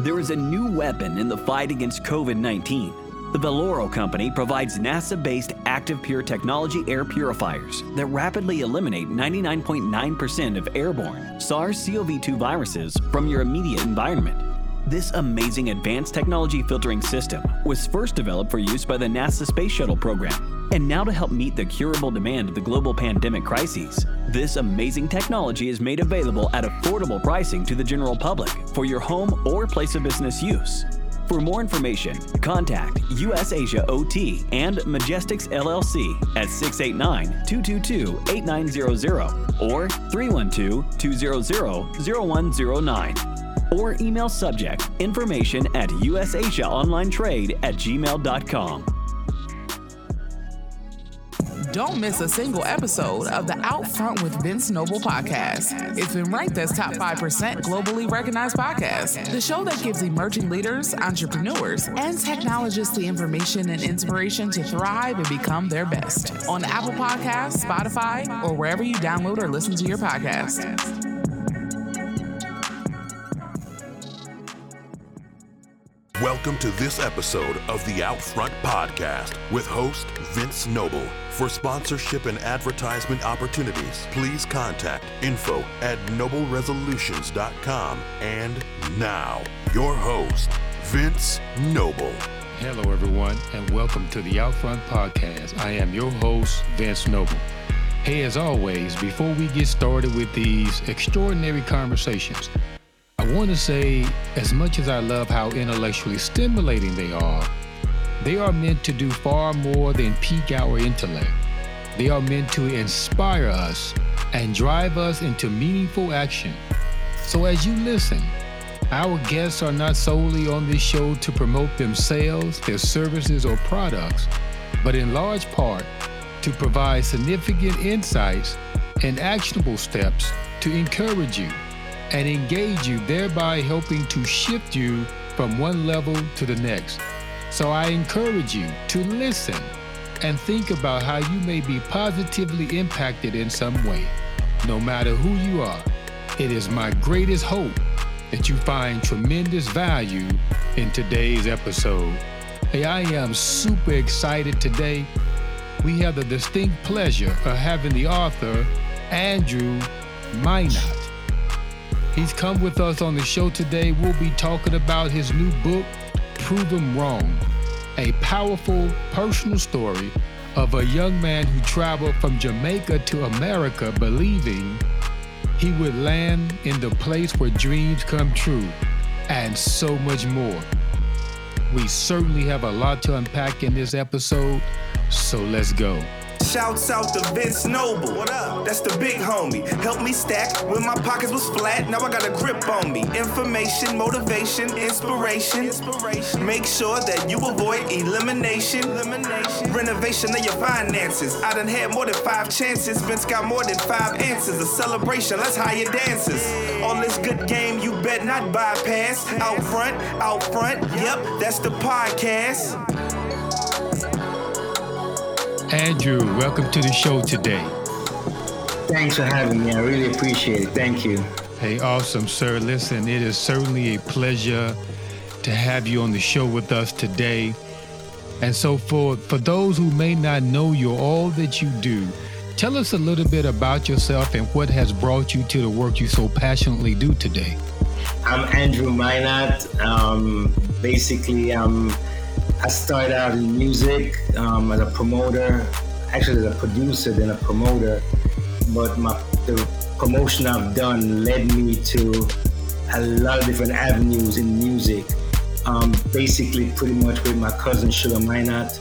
There is a new weapon in the fight against COVID 19. The Veloro Company provides NASA based Active Pure technology air purifiers that rapidly eliminate 99.9% of airborne SARS CoV 2 viruses from your immediate environment. This amazing advanced technology filtering system was first developed for use by the NASA Space Shuttle program and now, to help meet the curable demand of the global pandemic crises, this amazing technology is made available at affordable pricing to the general public for your home or place of business use. For more information, contact US Asia OT and Majestics LLC at 689 222 8900 or 312 200 0109 or email subject information at usasiaonlinetrade at gmail.com. Don't miss a single episode of the Out Front with Vince Noble podcast. It's been ranked as top 5% globally recognized podcast. The show that gives emerging leaders, entrepreneurs, and technologists the information and inspiration to thrive and become their best. On Apple Podcasts, Spotify, or wherever you download or listen to your podcast. Welcome to this episode of the Outfront Podcast with host Vince Noble. For sponsorship and advertisement opportunities, please contact info at nobleresolutions.com. And now, your host, Vince Noble. Hello, everyone, and welcome to the Outfront Podcast. I am your host, Vince Noble. Hey, as always, before we get started with these extraordinary conversations, want to say, as much as I love how intellectually stimulating they are, they are meant to do far more than pique our intellect. They are meant to inspire us and drive us into meaningful action. So as you listen, our guests are not solely on this show to promote themselves, their services, or products, but in large part to provide significant insights and actionable steps to encourage you and engage you, thereby helping to shift you from one level to the next. So I encourage you to listen and think about how you may be positively impacted in some way. No matter who you are, it is my greatest hope that you find tremendous value in today's episode. Hey, I am super excited today. We have the distinct pleasure of having the author, Andrew Minott. He's come with us on the show today. We'll be talking about his new book, Prove Him Wrong, a powerful personal story of a young man who traveled from Jamaica to America believing he would land in the place where dreams come true, and so much more. We certainly have a lot to unpack in this episode, so let's go. Shouts out to Vince Noble. What up? That's the big homie. Help me stack when my pockets was flat. Now I got a grip on me. Information, motivation, inspiration. Inspiration. Make sure that you avoid elimination. Elimination. Renovation of your finances. I done had more than five chances. Vince got more than five answers. A celebration. Let's hire dancers. All this good game you bet not bypass. Out front, out front. Yep, that's the podcast. Andrew, welcome to the show today. Thanks for having me. I really appreciate it. Thank you. Hey, awesome, sir. Listen, it is certainly a pleasure to have you on the show with us today. And so, for, for those who may not know you, all that you do, tell us a little bit about yourself and what has brought you to the work you so passionately do today. I'm Andrew Minott. Um, basically, I'm I started out in music um, as a promoter, actually as a producer, then a promoter. But my the promotion I've done led me to a lot of different avenues in music. Um, basically, pretty much with my cousin Sugar Minott,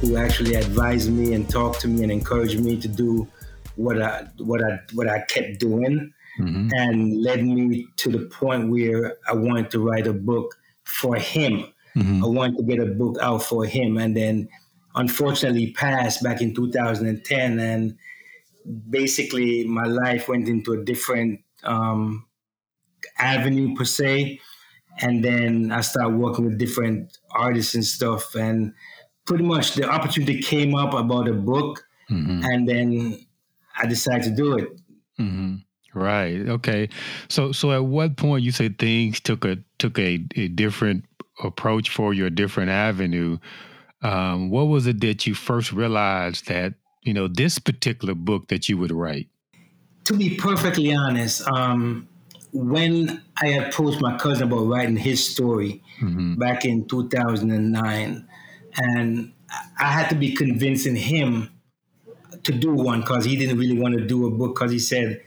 who actually advised me and talked to me and encouraged me to do what I what I what I kept doing, mm-hmm. and led me to the point where I wanted to write a book for him Mm-hmm. I wanted to get a book out for him, and then unfortunately passed back in 2010, and basically my life went into a different um, avenue per se, and then I started working with different artists and stuff, and pretty much the opportunity came up about a book, mm-hmm. and then I decided to do it. Mm-hmm. Right. Okay. So so at what point you say things took a took a, a different approach for your different avenue? Um, what was it that you first realized that you know this particular book that you would write? To be perfectly honest, um, when I approached my cousin about writing his story mm-hmm. back in 2009, and I had to be convincing him to do one because he didn't really want to do a book because he said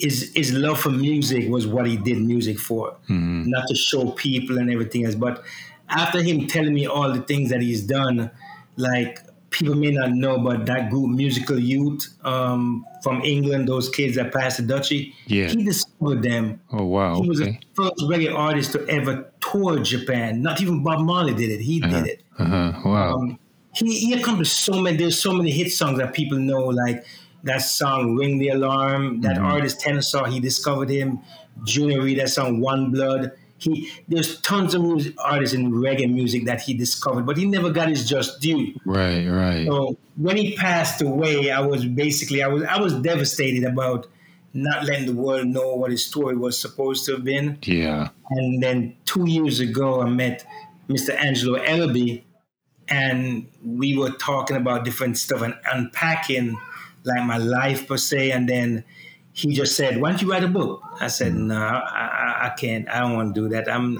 his his love for music was what he did music for, mm-hmm. not to show people and everything else. But after him telling me all the things that he's done, like people may not know, but that group Musical Youth um, from England, those kids that passed the Dutchie, yeah. he discovered them. Oh wow! He was okay. the first reggae artist to ever tour Japan. Not even Bob Marley did it; he uh-huh. did it. Uh-huh. Wow! Um, he he accomplished so many. There's so many hit songs that people know, like that song "Ring the Alarm." That mm-hmm. artist he discovered him. Junior Reid, that song "One Blood." He there's tons of music, artists in reggae music that he discovered, but he never got his just due. Right, right. So when he passed away, I was basically I was I was devastated about not letting the world know what his story was supposed to have been. Yeah. And then two years ago, I met Mr. Angelo Ellerbee, and we were talking about different stuff and unpacking like my life per se, and then he just said, "Why don't you write a book?" I said, mm. "No, I, I can't. I don't want to do that. I'm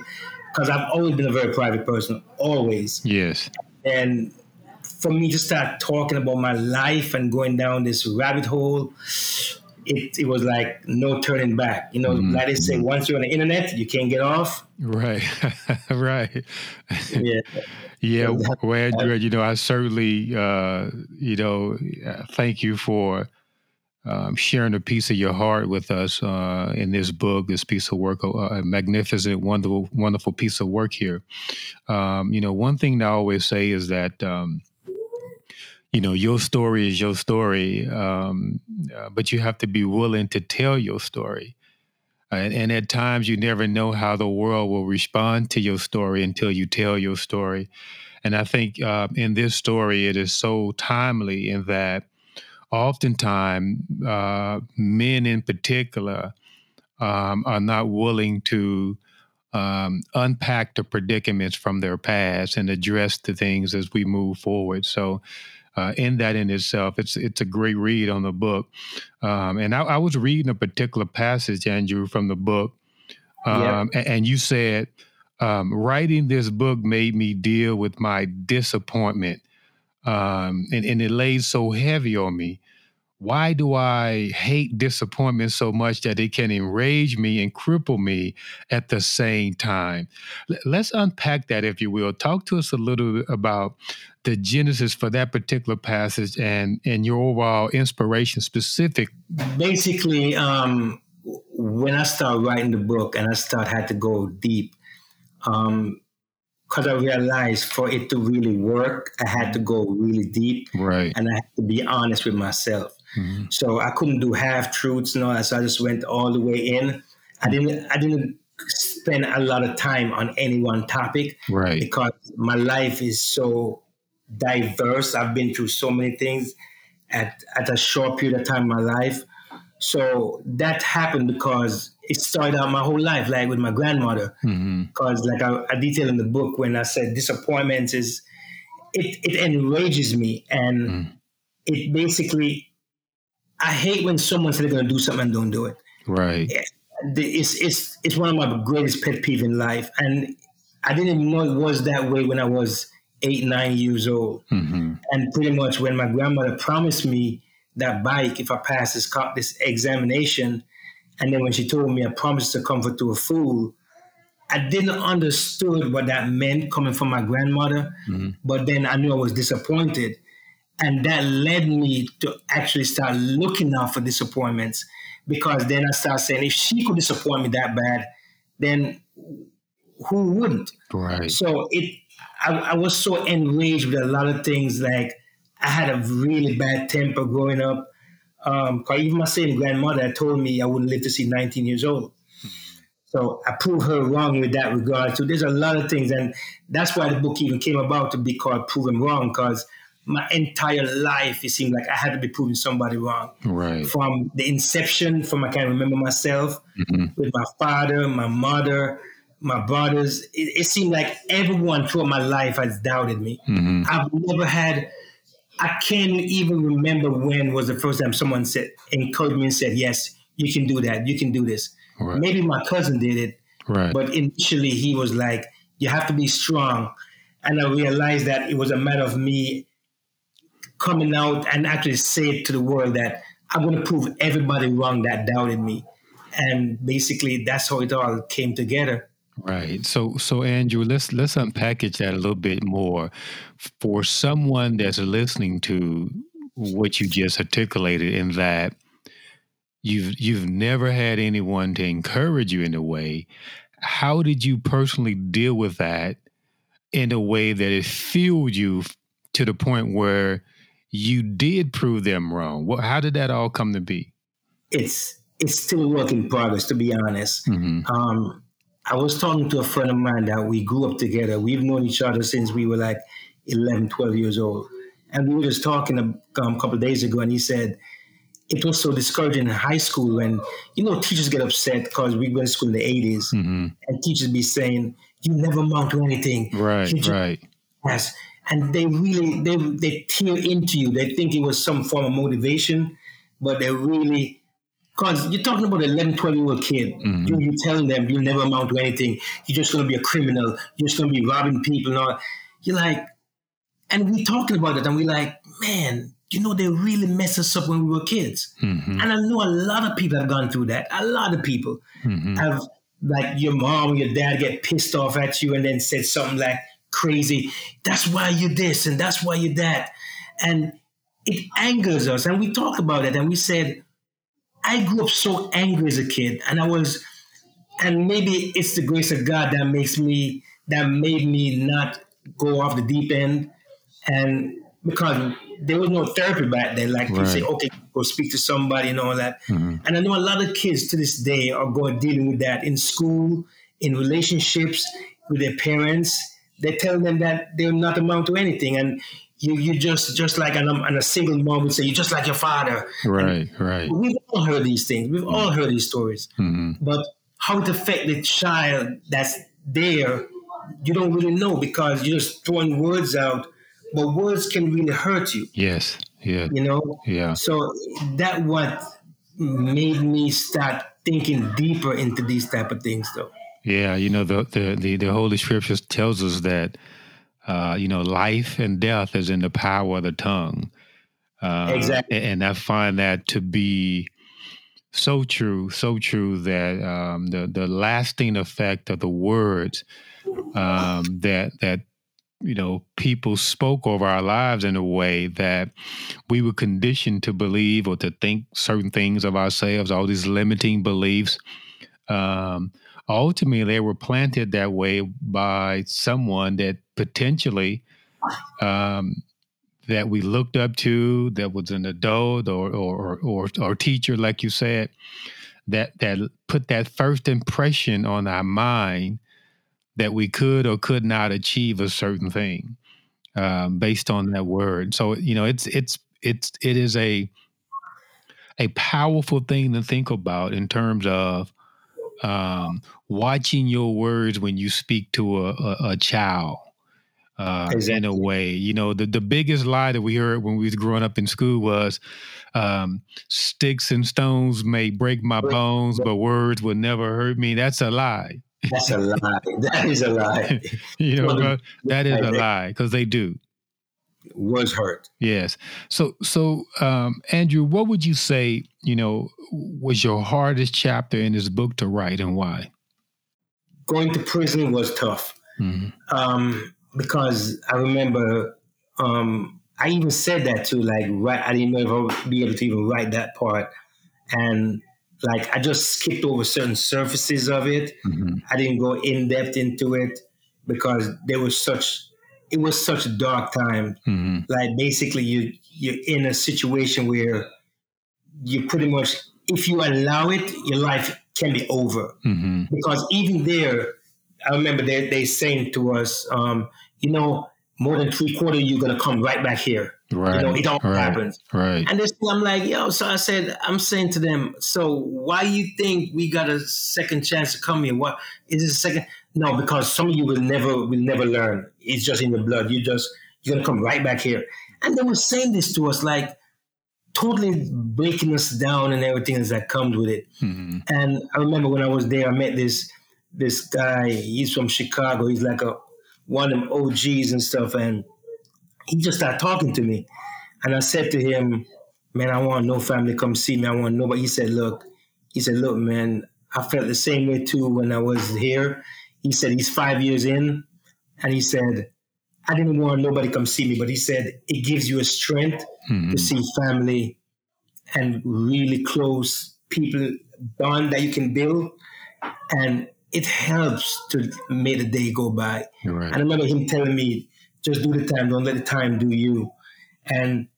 because I've always been a very private person, always. Yes. And for me to start talking about my life and going down this rabbit hole, it, it was like no turning back. You know, mm-hmm. like they say, once you're on the internet, you can't get off. Right, right. Yeah. yeah, well, Andrea, you know, I certainly, uh, you know, uh, thank you for um, sharing a piece of your heart with us uh, in this book, this piece of work, a, magnificent, wonderful, wonderful piece of work here. Um, you know, one thing I always say is that, um, you know, your story is your story, um, uh, but you have to be willing to tell your story. And, and, at times, you never know how the world will respond to your story until you tell your story. And I think uh, in this story, it is so timely in that oftentimes uh, men in particular um, are not willing to um, unpack the predicaments from their past and address the things as we move forward. So, uh, in that in itself, it's it's a great read on the book. Um, and I, I, was reading a particular passage, Andrew, from the book, um, and, and, you said, um, "Writing this book made me deal with my disappointment um, and, and it lays so heavy on me. Why do I hate disappointment so much that it can enrage me and cripple me at the same time? Let's unpack that, if you will. Talk to us a little bit about the genesis for that particular passage and and your overall inspiration specific. Basically, um, when I started writing the book and I started had to go deep, um, because I realized for it to really work, I had to go really deep. Right. And I had to be honest with myself. Mm-hmm. So I couldn't do half truths and all that. So I just went all the way in. I didn't I didn't spend a lot of time on any one topic. Right. Because my life is so diverse. I've been through so many things at, at a short period of time in my life. So that happened because it started out my whole life, like with my grandmother. Because, mm-hmm. like I, I detail in the book, when I said disappointment is, it, it enrages me. And mm. it basically, I hate when someone says they're going to do something and don't do it. Right. It's, it's, it's one of my greatest pet peeve in life. And I didn't even know it was that way when I was eight, nine years old. Mm-hmm. And pretty much when my grandmother promised me that bike if I pass this this examination. And then when she told me I promised to comfort to a fool, I didn't understood what that meant coming from my grandmother. Mm-hmm. But then I knew I was disappointed. And that led me to actually start looking out for disappointments because then I started saying, if she could disappoint me that bad, then who wouldn't? Right. So it, I, I was so enraged with a lot of things like I had a really bad temper growing up. Um, even my same grandmother told me I wouldn't live to see 19 years old. So I proved her wrong with that regard. So there's a lot of things, and that's why the book even came about to be called "Proven Wrong," because my entire life, it seemed like I had to be proving somebody wrong. Right. From the inception, from I can remember myself, with my father, my mother, my brothers, it, it seemed like everyone throughout my life has doubted me. Mm-hmm. I've never had. I can't even remember when was the first time someone said encouraged me and said, "Yes, you can do that. You can do this." Right. Maybe my cousin did it, Right. but initially he was like, "You have to be strong," and I realized that it was a matter of me coming out and actually say it to the world that I'm going to prove everybody wrong that doubted me, and basically that's how it all came together. Right. So so Andrew, let's let's unpackage that a little bit more. For someone that's listening to what you just articulated in that you've you've never had anyone to encourage you in a way, how did you personally deal with that in a way that it fueled you to the point where you did prove them wrong? What how did that all come to be? It's it's still a work in progress, to be honest. Mhm. Um, I was talking to a friend of mine that we grew up together. We've known each other since we were like 11, 12 years old. And we were just talking a um, couple of days ago, and he said it was so discouraging in high school when, you know, teachers get upset because we went to school in the 80s, Mhm. and teachers be saying, you never amount to anything. Right, just right. Yes. And they really they they tear into you. They think it was some form of motivation, but they really because you're talking about an 11, 12 year old kid. You, you're telling them you'll never amount to anything. You're just going to be a criminal. You're just going to be robbing people. And all. You're like, and we're talking about it, and we're like, man, you know, they really messed us up when we were kids. Mhm. And I know a lot of people have gone through that. A lot of people Mhm. have, like, your mom, your dad get pissed off at you and then said something like crazy. That's why you're this and that's why you're that. And it angers us. And we talk about it and we said, I grew up so angry as a kid. And I was, and maybe it's the grace of God that makes me, that made me not go off the deep end. And because there was no therapy back then, like you say, okay, go speak to somebody and all that. Mhm. And I know a lot of kids to this day are going dealing with that in school, in relationships with their parents. They tell them that they're not amount to anything, and you you just just like an, and a single mom would say, you're just like your father. Right, right. We've all heard these things. We've all heard these stories. Mhm. But how it affect the child that's there, you don't really know because you're just throwing words out. But words can really hurt you, Yes. Yeah. you know. Yeah. So that what made me start thinking deeper into these type of things, though. Yeah, you know the the the, the Holy Scriptures tells us that uh, you know life and death is in the power of the tongue. Uh, Exactly. And I find that to be so true, so true that um, the the lasting effect of the words um, that that you know people spoke over our lives in a way that we were conditioned to believe or to think certain things of ourselves, all these limiting beliefs. Um, ultimately they were planted that way by someone that potentially um, that we looked up to that was an adult or or or, or teacher like you said that that put that first impression on our mind that we could or could not achieve a certain thing um, based on that word so you know it's it's it's it is a a powerful thing to think about in terms of um, watching your words when you speak to a, a, a child. Uh, In a way, you know, the, the biggest lie that we heard when we was growing up in school was, um, "Sticks and stones may break my bones, but words will never hurt me." That's a lie. That's a lie. That is a lie. You know, bro, that is a lie because they do. Was hurt. Yes. So, so um, Andrew, what would you say? You know, was your hardest chapter in this book to write, and why? Going to prison was tough. Mhm. um, because I remember um, I even said that too. Like, right, I didn't know if I would be able to even write that part, and like I just skipped over certain surfaces of it. Mhm. I didn't go in depth into it because there was such it was such a dark time. Mhm. Like basically, you you're in a situation where you pretty much, if you allow it, your life can be over Mhm. because even there, I remember they they saying to us, um, you know, more than three quarter, you're gonna come right back here. Right. You know, it all right, happens. Right. And this I'm like, yo, so I said, I'm saying to them, so why you think we got a second chance to come here? What is this a second? No, because some of you will never will never learn. It's just in the blood. You just you're gonna come right back here. And they were saying this to us like totally breaking us down and everything that comes with it. Mm-hmm. And I remember when I was there, I met this this guy. He's from Chicago. He's like a one of them OGs and stuff. And he just started talking to me. And I said to him, Man, I want no family come see me. I want nobody. He said, Look, he said, Look, man, I felt the same way too when I was here. He said he's five years in, and he said, I didn't want nobody come see me, but he said it gives you a strength mm-hmm. to see family and really close people bond that you can build. And it helps to make the day go by. Right. I remember him telling me, just do the time, don't let the time do you. And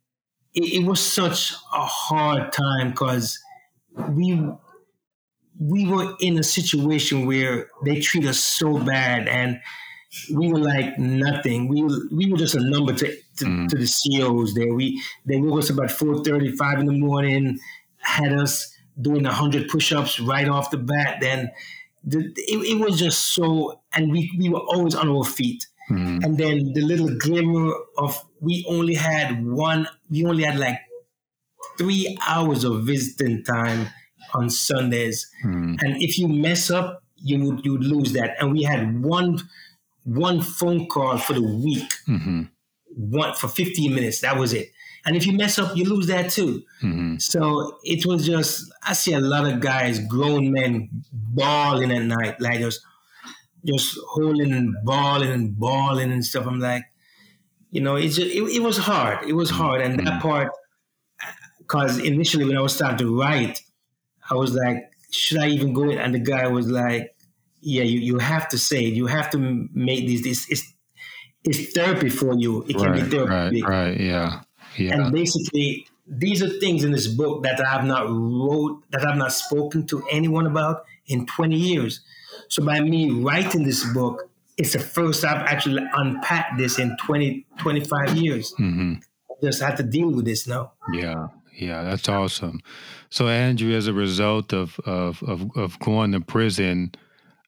it, it was such a hard time because we we were in a situation where they treat us so bad and we were like nothing. We were, we were just a number to to, mm. to the CEOs there. We they woke us about 4:30, 5 in the morning, had us doing hundred push-ups right off the bat. Then the, it, it, was just so, and we we were always on our feet. Mm. And then the little glimmer of we only had one, we only had like three hours of visiting time on Sundays. Mm. And if you mess up, you would you would lose that. And we had one one phone call for the week, mm-hmm. one for 15 minutes. That was it. And if you mess up, you lose that too. Mm-hmm. So it was just I see a lot of guys, grown men, bawling at night, like just just holding and bawling and bawling and stuff. I'm like, you know, it's just, it, it was hard. It was hard, and that mm-hmm. part, because initially when I was starting to write, I was like, should I even go in? And the guy was like, yeah, you, you have to say it. You have to make these. This it's it's therapy for you. It can right, be therapy. Right, right, yeah, yeah. And basically, these are things in this book that I have not wrote, that I've not spoken to anyone about in 20 years. So by me writing this book, it's the first I've actually unpacked this in 20, 25 years. Mm-hmm. I just had to deal with this now. Yeah, yeah, that's awesome. So Andrew, as a result of of of, of going to prison,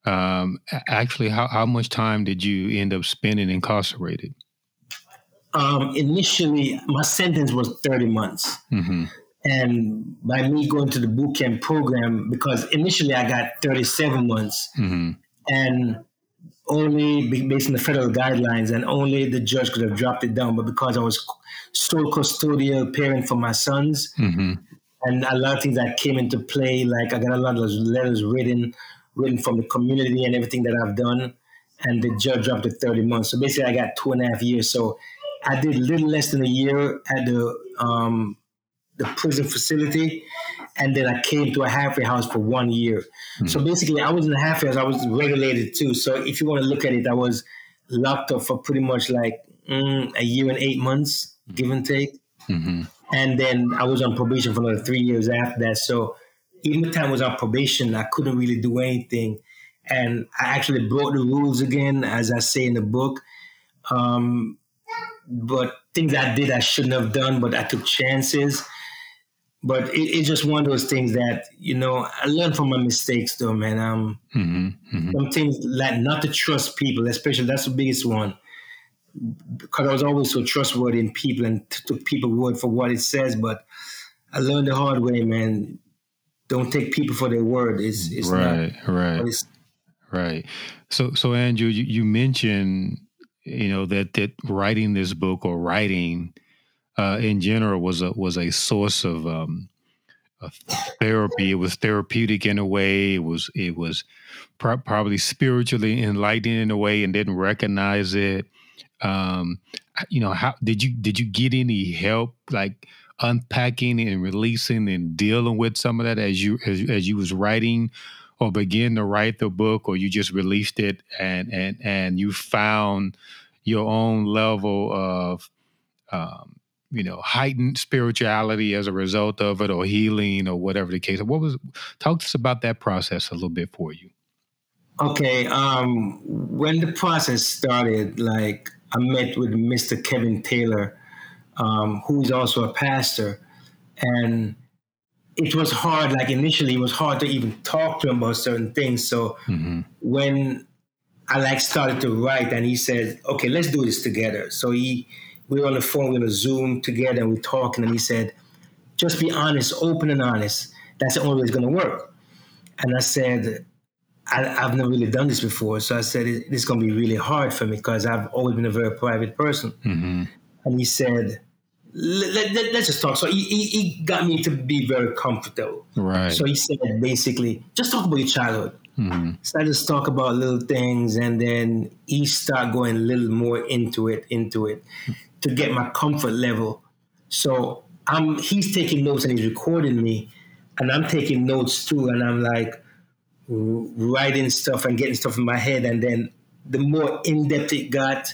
um, actually, how, how much time did you end up spending incarcerated? Um, initially, my sentence was 30 months. Mm-hmm. And by me going to the boot camp program, because initially I got 37 months, mm-hmm. and only based on the federal guidelines, and only the judge could have dropped it down. But because I was sole custodial parent for my sons, mm-hmm. and a lot of things that came into play, like I got a lot of letters written, written from the community and everything that I've done, and the judge dropped it 30 months. So basically, I got two and a half years. So I did a little less than a year at the um, the prison facility, and then I came to a halfway house for one year. Mm-hmm. So basically, I was in the halfway house. I was regulated too. So if you want to look at it, I was locked up for pretty much like mm, a year and eight months, give and take. Mm-hmm. And then I was on probation for another three years after that. So even the time I was on probation, I couldn't really do anything. And I actually broke the rules again, as I say in the book. Um, but things I did I shouldn't have done, but I took chances. But it, it's just one of those things that you know I learned from my mistakes, though, man. Um, mm-hmm, mm-hmm. some things like not to trust people, especially that's the biggest one. Because I was always so trustworthy in people and took people word for what it says, but I learned the hard way, man. Don't take people for their word. It's, it's right, not, right, right. So, so Andrew, you, you mentioned you know that that writing this book or writing uh, in general was a was a source of, um, therapy. It was therapeutic in a way. It was it was pro- probably spiritually enlightening in a way, and didn't recognize it. Um, you know, how did you did you get any help like unpacking and releasing and dealing with some of that as you as, as you was writing? Or begin to write the book or you just released it and and and you found your own level of um, you know heightened spirituality as a result of it or healing or whatever the case what was talk to us about that process a little bit for you. Okay um, when the process started like i met with mr kevin taylor um, who is also a pastor, and it was hard. Like initially, it was hard to even talk to him about certain things. So mm-hmm. when I like started to write, and he said, "Okay, let's do this together." So he, we were on the phone, we were on Zoom together, and we are talking, and he said, "Just be honest, open and honest. That's the only way it's going to work." And I said, I, have never really done this before. So I said, this is going to be really hard for me because I've always been a very private person. Mm-hmm. And he said, let, us let, just talk. So he, he, he, got me to be very comfortable. Right. So he said, basically, just talk about your childhood. Mm-hmm. So I just talk about little things, and then he start going a little more into it, into it, to get my comfort level. So I'm he's taking notes and he's recording me, and I'm taking notes too, and I'm like, writing stuff and getting stuff in my head, and then the more in depth it got,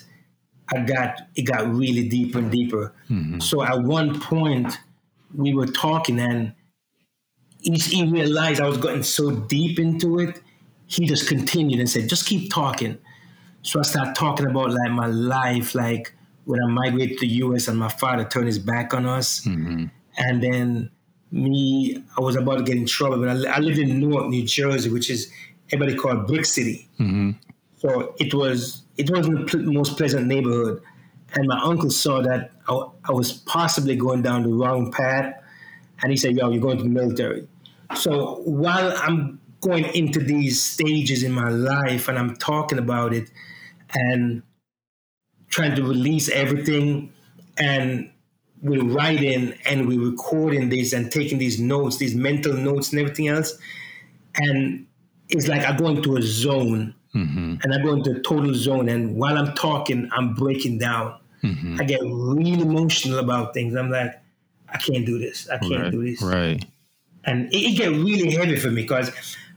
I got it got really deeper and deeper. Mm-hmm. So at one point, we were talking, and he, he realized I was getting so deep into it. He just continued and said, "Just keep talking." So I started talking about like my life, like when I migrated to the U.S. and my father turned his back on us, mm-hmm. and then me, I was about to get in trouble. But I, I lived in Newark, New Jersey, which is everybody called Brick City. Mm-hmm. So it was it wasn't the most pleasant neighborhood. And my uncle saw that I, was possibly going down the wrong path, and he said, "Yo, you're going to the military." So while I'm going into these stages in my life, and I'm talking about it, and trying to release everything, and we're writing and we're recording this and taking these notes, these mental notes and everything else. And it's like I go into a zone mm-hmm. and I go into a total zone. And while I'm talking, I'm breaking down. Mm-hmm. I get really emotional about things. I'm like, I can't do this. I can't right, do this. Right. And it, it get really heavy for me because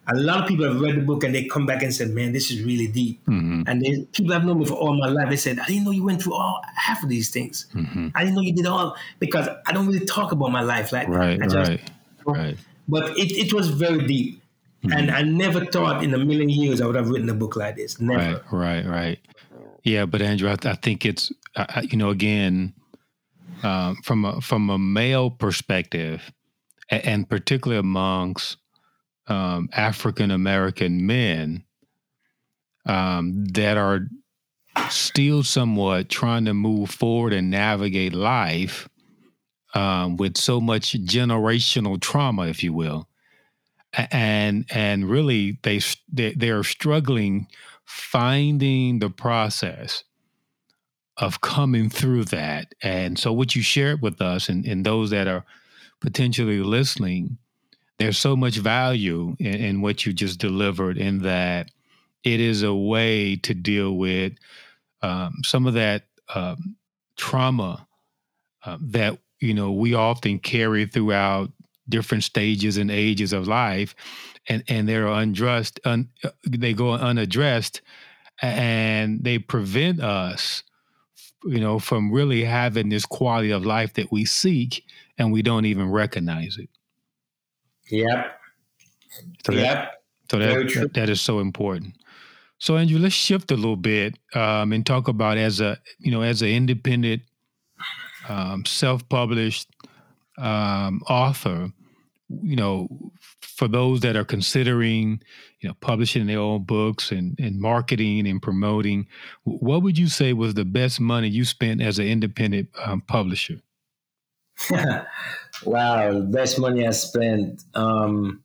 a lot of people have read the book and they come back and said, "Man, this is really deep." Mm-hmm. And they, people have known me for all my life. They said, "I didn't know you went through all half of these things. Mm-hmm. I didn't know you did all because I don't really talk about my life like right, that. Just, right, right. But it, it was very deep, mm-hmm. and I never thought in a million years I would have written a book like this. Never. Right, right, right. Yeah, but Andrew, I, I think it's uh, you know again um, from a from a male perspective, and, and particularly amongst um, African American men um, that are still somewhat trying to move forward and navigate life um, with so much generational trauma, if you will, and and really they they, they are struggling finding the process of coming through that. And so, what you shared with us and, and those that are potentially listening there's so much value in, in, what you just delivered in that it is a way to deal with um, some of that um, trauma uh, that you know we often carry throughout different stages and ages of life and and they're undressed un, they go unaddressed and they prevent us you know from really having this quality of life that we seek and we don't even recognize it Yep. So yep. That, so that, that is so important. So Andrew, let's shift a little bit um, and talk about as a you know as an independent, um, self-published um, author. You know, for those that are considering you know publishing their own books and and marketing and promoting, what would you say was the best money you spent as an independent um, publisher? wow, the best money I spent um,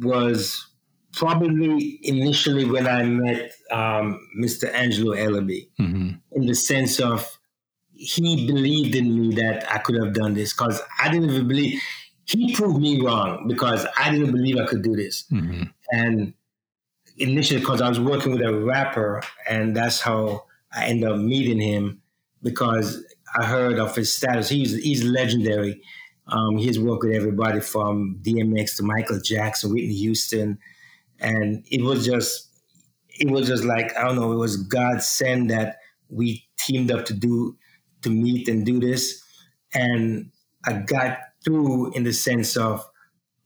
was probably initially when I met um, Mr. Angelo Ellerbee, mm-hmm. in the sense of he believed in me that I could have done this because I didn't even believe. He proved me wrong because I didn't believe I could do this. Mm-hmm. And initially, because I was working with a rapper, and that's how I ended up meeting him because I heard of his status. He's he's legendary. Um, he's worked with everybody from DMX to Michael Jackson, Whitney Houston, and it was just it was just like I don't know. It was God sent that we teamed up to do to meet and do this, and I got through in the sense of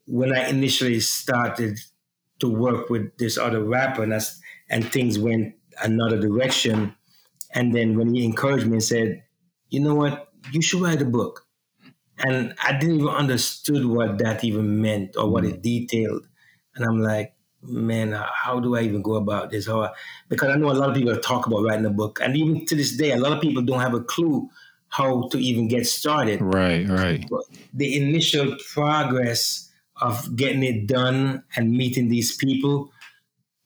when I initially started to work with this other rapper, and, and things went another direction. And then when he encouraged me and said, you know what, you should write a book. And I didn't even understood what that even meant or what it mm. detailed. And I'm like, man, uh, how do I even go about this? How I, because I know a lot of people talk about writing a book, and even to this day, a lot of people don't have a clue how to even get started. Right, right. But the initial progress of getting it done and meeting these people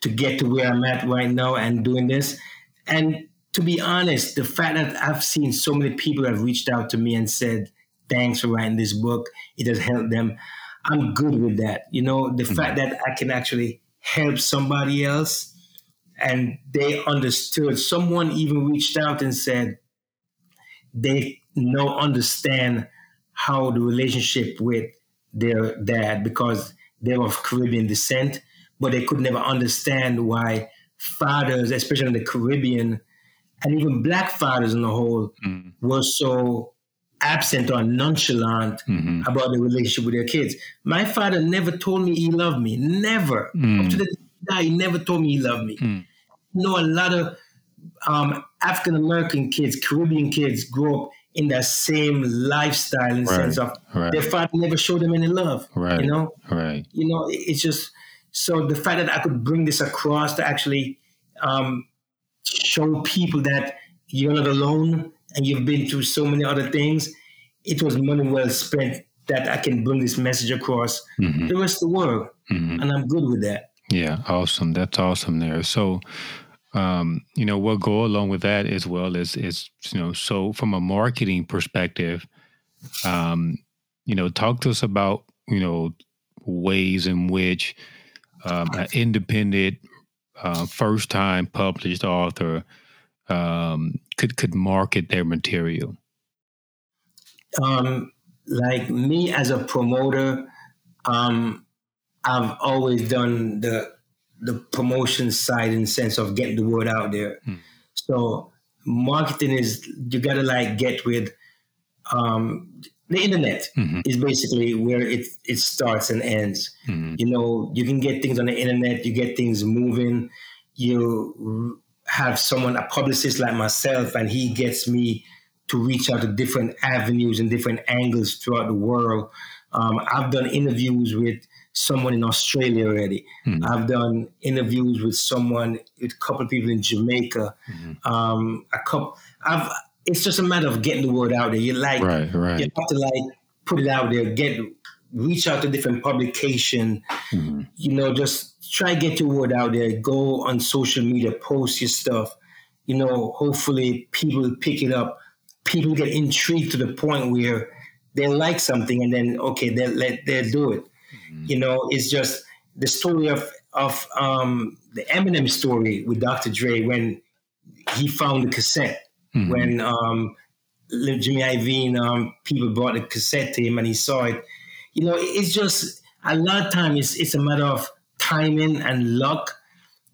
to get to where I'm at right now and doing this, and to be honest, the fact that I've seen so many people have reached out to me and said, "Thanks for writing this book. It has helped them." I'm good with that. You know, the mm-hmm. fact that I can actually help somebody else and they understood. Someone even reached out and said they now understand how the relationship with their dad because they're of Caribbean descent, but they could never understand why fathers, especially in the Caribbean, and even black fathers in the whole, mm. were so absent or nonchalant mm-hmm. about the relationship with their kids. My father never told me he loved me. Never. Mm. Up to the day, he never told me he loved me. Mm. You know, a lot of um, African American kids, Caribbean kids, grow up in that same lifestyle in the right. sense of right. their father never showed them any love. Right. You know? Right. You know, it's just so the fact that I could bring this across to actually um, show people that you're not alone and you've been through so many other things, it was money well spent that I can bring this message across mm-hmm. the rest of the world. Mm-hmm. And I'm good with that. Yeah, awesome. That's awesome there. So, um, you know, what go along with that as well is, is you know, so from a marketing perspective, um, you know, talk to us about, you know, ways in which um, an independent, uh, first time published author um, could could market their material? Um, like me as a promoter, um, I've always done the the promotion side in the sense of getting the word out there. Hmm. So marketing is you gotta like get with um, the internet mm-hmm. is basically where it it starts and ends. Mm-hmm. You know, you can get things on the internet, you get things moving, you have someone, a publicist like myself, and he gets me to reach out to different avenues and different angles throughout the world. Um, I've done interviews with someone in Australia already. Mm-hmm. I've done interviews with someone, with a couple of people in Jamaica. Mm-hmm. Um, a couple. I've. It's just a matter of getting the word out there. You like, right, right. you have to like put it out there, get reach out to different publication. Mm-hmm. You know, just try get your word out there. Go on social media, post your stuff. You know, hopefully people pick it up. People get intrigued to the point where they like something, and then okay, they let they do it. You know, it's just the story of of um, the Eminem story with Dr. Dre when he found the cassette mm-hmm. when um, Jimmy Iovine um, people brought the cassette to him and he saw it. You know, it's just a lot of times it's, it's a matter of timing and luck,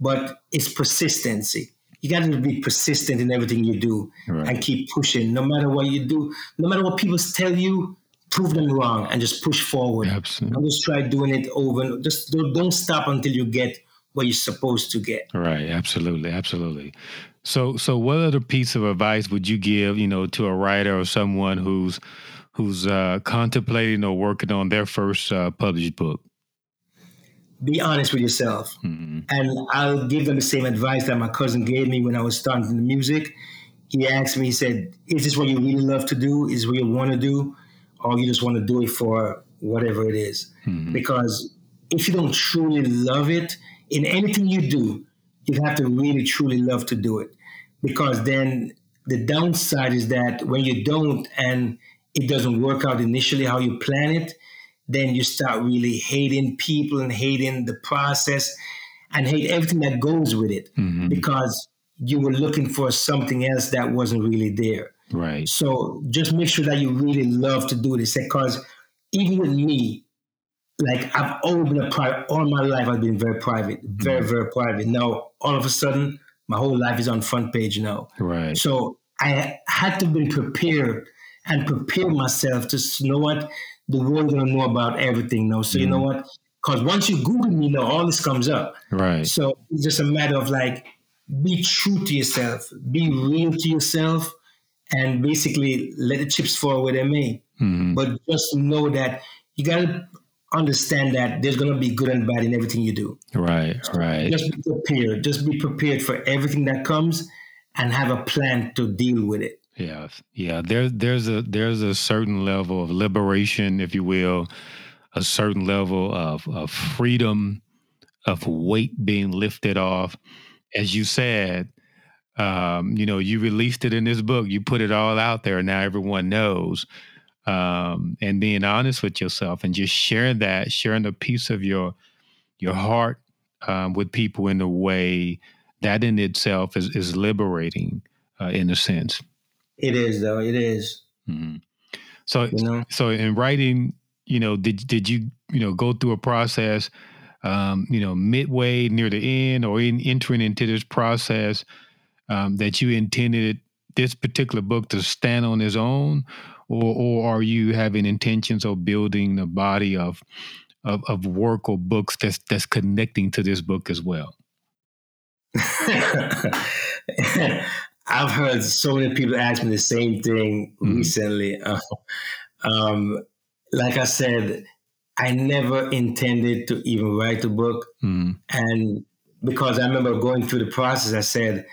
but it's persistency. You got to be persistent in everything you do right. and keep pushing. No matter what you do, no matter what people tell you, prove them wrong and just push forward. Absolutely. And just try doing it over. And just don't stop until you get what you're supposed to get. Right. Absolutely. Absolutely. So, so what other piece of advice would you give, you know, to a writer or someone who's who's uh, contemplating or working on their first uh, published book? be honest with yourself. Mm-hmm. And I'll give them the same advice that my cousin gave me when I was starting the music. He asked me, he said, Is this what you really love to do? Is what you want to do? Or you just want to do it for whatever it is? Mm-hmm. Because if you don't truly love it, in anything you do, you have to really truly love to do it. Because then the downside is that when you don't and it doesn't work out initially how you plan it, then you start really hating people and hating the process and hate everything that goes with it mm-hmm. because you were looking for something else that wasn't really there. Right. So just make sure that you really love to do this because even with me, like I've always been a private, all my life I've been very private, very, mm-hmm. very private. Now, all of a sudden, my whole life is on front page now. Right. So I had to be prepared and prepare myself to know what the world gonna know about everything now. So mm. you know mm. what? Because once you Google me now, all this comes up. Right. So it's just a matter of like be true to yourself, be real to yourself, and basically let the chips fall where they may. Mm-hmm. But just know that you got to understand that there's going to be good and bad in everything you do. Right, right. Just be prepared. Just be prepared for everything that comes and have a plan to deal with it. Yeah, yeah. There's there's a there's a certain level of liberation, if you will, a certain level of of freedom, of weight being lifted off. As you said, um, you know, you released it in this book. You put it all out there. Now everyone knows. Um, and being honest with yourself and just sharing that, sharing a piece of your your heart um, with people in a way that in itself is is liberating uh, in a sense. It is, though. It is. Mm-hmm. So, you know? so in writing, you know, did did you you know go through a process, um, you know, midway near the end or in entering into this process um, that you intended this particular book to stand on its own, or or are you having intentions of building a body of of, of work or books that's that's connecting to this book as well? I've heard so many people ask me the same thing mm-hmm. recently. Uh, um, like I said, I never intended to even write a book, mm-hmm. and because I remember going through the process, I said,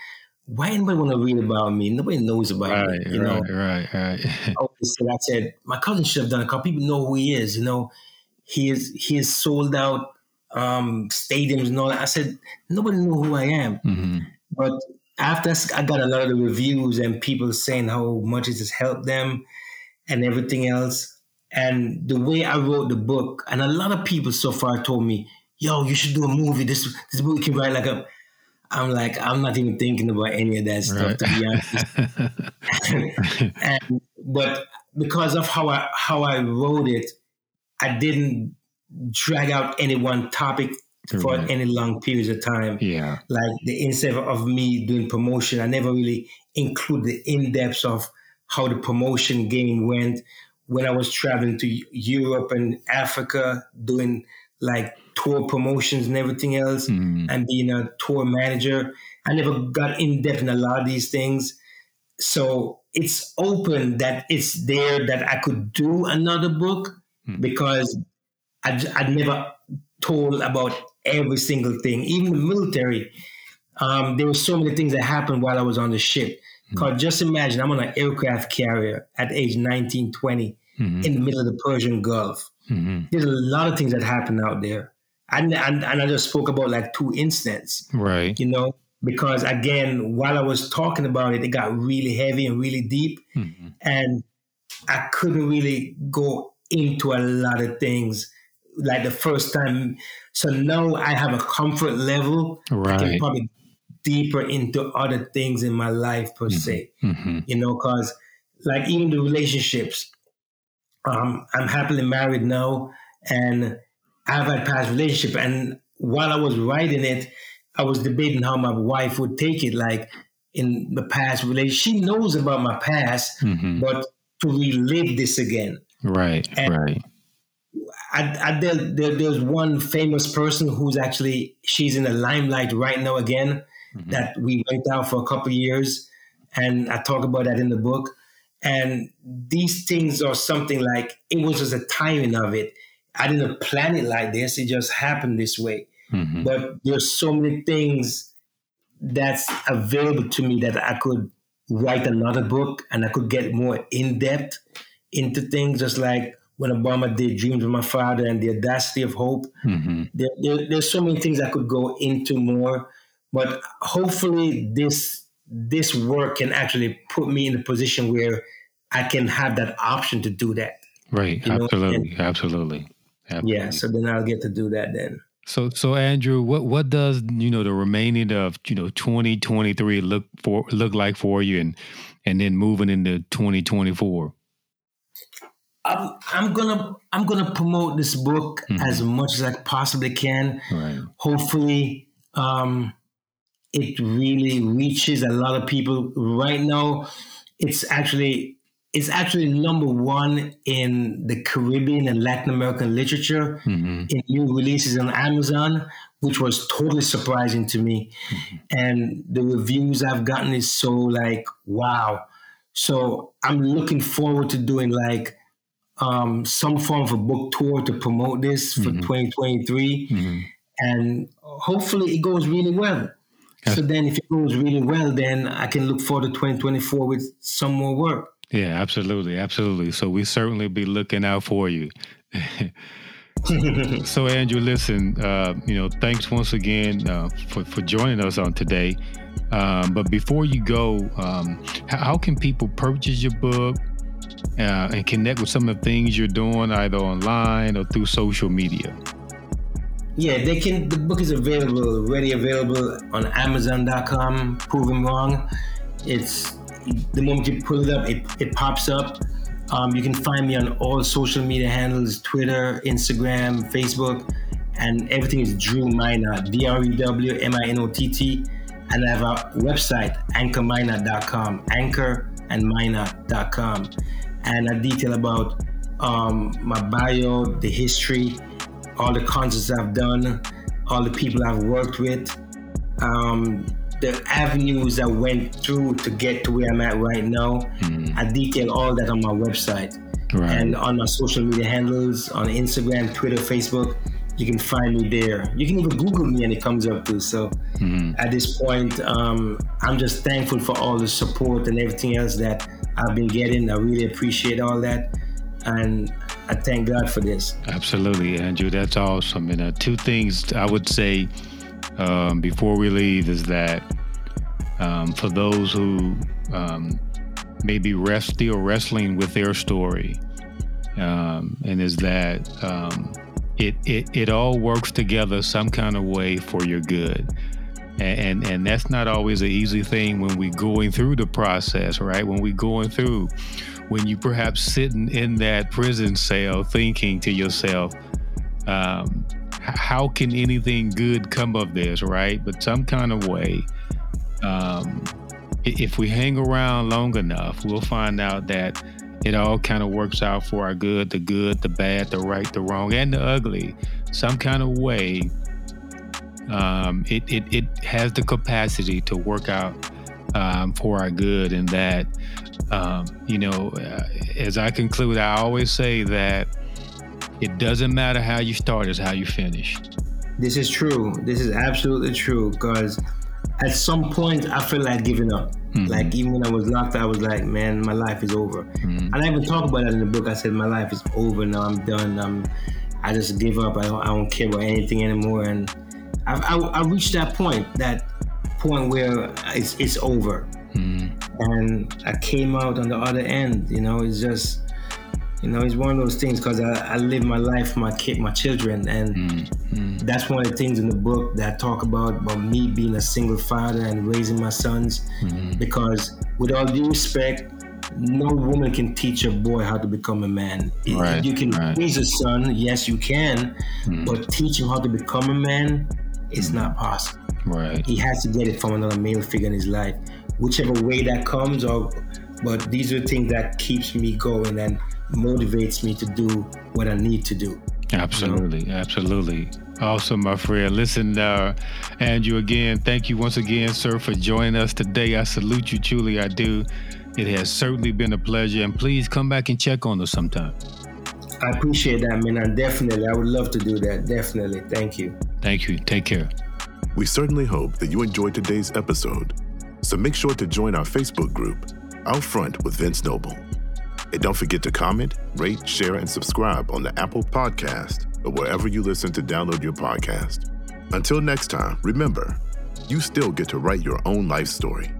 "Why anybody want to read about me? Nobody knows about right, me." You right, know, right, right. I said, "I said my cousin should have done a couple people know who he is. You know, he is he is sold out um, stadiums and all that." I said, "Nobody know who I am," mm-hmm. but after I got a lot of the reviews and people saying how much it has helped them and everything else. And the way I wrote the book, and a lot of people so far told me, yo, you should do a movie. This this book can write like a I'm like, I'm not even thinking about any of that stuff right. to be honest. and, but because of how I how I wrote it, I didn't drag out any one topic for any long periods of time. Yeah. Like the instead of me doing promotion, I never really include the in depth of how the promotion game went when I was traveling to Europe and Africa doing like tour promotions and everything else mm. and being a tour manager. I never got in depth in a lot of these things. So it's open that it's there that I could do another book mm. because I'd, I'd never told about every single thing, even the military. Um, there were so many things that happened while I was on the ship. Because mm-hmm. just imagine, I'm on an aircraft carrier at age 19, 20 mm-hmm. in the middle of the Persian Gulf. Mm-hmm. There's a lot of things that happen out there. And, and, and I just spoke about like two incidents. Right. You know, because again, while I was talking about it, it got really heavy and really deep. Mm-hmm. And I couldn't really go into a lot of things like the first time. So now I have a comfort level. Right. I can probably deeper into other things in my life per mm-hmm. se. Mm-hmm. You know, because like even the relationships, um, I'm happily married now, and I've had past relationship. And while I was writing it, I was debating how my wife would take it. Like in the past relationship, she knows about my past, mm-hmm. but to relive this again. Right. And right. I, I, there, there, there's one famous person who's actually she's in the limelight right now again mm-hmm. that we went out for a couple years and i talk about that in the book and these things are something like it was just a timing of it i didn't plan it like this it just happened this way mm-hmm. but there's so many things that's available to me that i could write another book and i could get more in-depth into things just like when Obama did Dreams of My Father and the Audacity of Hope. Mm-hmm. There, there, there's so many things I could go into more, but hopefully this this work can actually put me in a position where I can have that option to do that. Right. Absolutely. And, absolutely. Absolutely. Yeah. So then I'll get to do that then. So, so Andrew, what what does you know the remaining of you know 2023 look for look like for you, and and then moving into 2024? I'm, I'm gonna I'm gonna promote this book mm-hmm. as much as I possibly can. Right. Hopefully, um, it really reaches a lot of people. Right now, it's actually it's actually number one in the Caribbean and Latin American literature mm-hmm. in new releases on Amazon, which was totally surprising to me. Mm-hmm. And the reviews I've gotten is so like wow. So I'm looking forward to doing like um, some form of a book tour to promote this for mm-hmm. 2023. Mm-hmm. And hopefully it goes really well. So then if it goes really well, then I can look forward to 2024 with some more work. Yeah, absolutely. Absolutely. So we certainly be looking out for you. so Andrew, listen, uh, you know, thanks once again uh, for, for joining us on today. Um, but before you go, um, how, how, can people purchase your book uh, and connect with some of the things you're doing either online or through social media? Yeah, they can. The book is available, already available on Amazon.com. Proven wrong. It's the moment you pull it up, it, it pops up. Um, you can find me on all social media handles: Twitter, Instagram, Facebook, and everything is Drew Minott, D R E W M I N O T T. And I have a website, anchorminott.com, anchor and minott.com. And I detail about um, my bio, the history, all the concerts I've done, all the people I've worked with, um, the avenues I went through to get to where I'm at right now. Mm. I detail all that on my website right. and on my social media handles on Instagram, Twitter, Facebook. You can find me there. You can even Google me and it comes up too. So mm. at this point, um, I'm just thankful for all the support and everything else that I've been getting. I really appreciate all that. And I thank God for this. Absolutely, Andrew. That's awesome. And uh, two things I would say um, before we leave is that um, for those who um, may be rusty or wrestling with their story, um, and is that um, it, it it all works together some kind of way for your good. And, and, and that's not always an easy thing when we're going through the process, right? When we're going through when you perhaps sitting in that prison cell thinking to yourself, um, how can anything good come of this, right? But some kind of way, um, if we hang around long enough, we'll find out that it all kind of works out for our good the good, the bad, the right, the wrong, and the ugly. Some kind of way, um, it, it, it has the capacity to work out um, for our good, and that um, you know, uh, as I conclude, I always say that it doesn't matter how you start, it's how you finish. This is true. This is absolutely true because at some point I feel like giving up. Mm-hmm. Like even when I was locked, I was like, man, my life is over. Mm-hmm. And I even talk about that in the book. I said, my life is over now. I'm done. I'm, I just give up. I don't, I don't care about anything anymore. And I, I, I reached that point, that point where it's, it's over. Mm. And I came out on the other end. You know, it's just, you know, it's one of those things because I, I live my life my kid, my children, and mm. that's one of the things in the book that I talk about about me being a single father and raising my sons. Mm. Because with all due respect, no woman can teach a boy how to become a man. Right, you can right. raise a son, yes, you can, mm. but teach him how to become a man is not possible. Right. He has to get it from another male figure in his life whichever way that comes or but these are things that keeps me going and motivates me to do what I need to do. Absolutely, you know? absolutely. Awesome, my friend. Listen, uh, Andrew, again, thank you once again, sir, for joining us today. I salute you truly, I do. It has certainly been a pleasure, and please come back and check on us sometime. I appreciate that, man. And definitely, I would love to do that. Definitely. Thank you. Thank you. Take care. We certainly hope that you enjoyed today's episode. So make sure to join our Facebook group, Out Front with Vince Noble. And don't forget to comment, rate, share, and subscribe on the Apple Podcast or wherever you listen to download your podcast. Until next time, remember, you still get to write your own life story.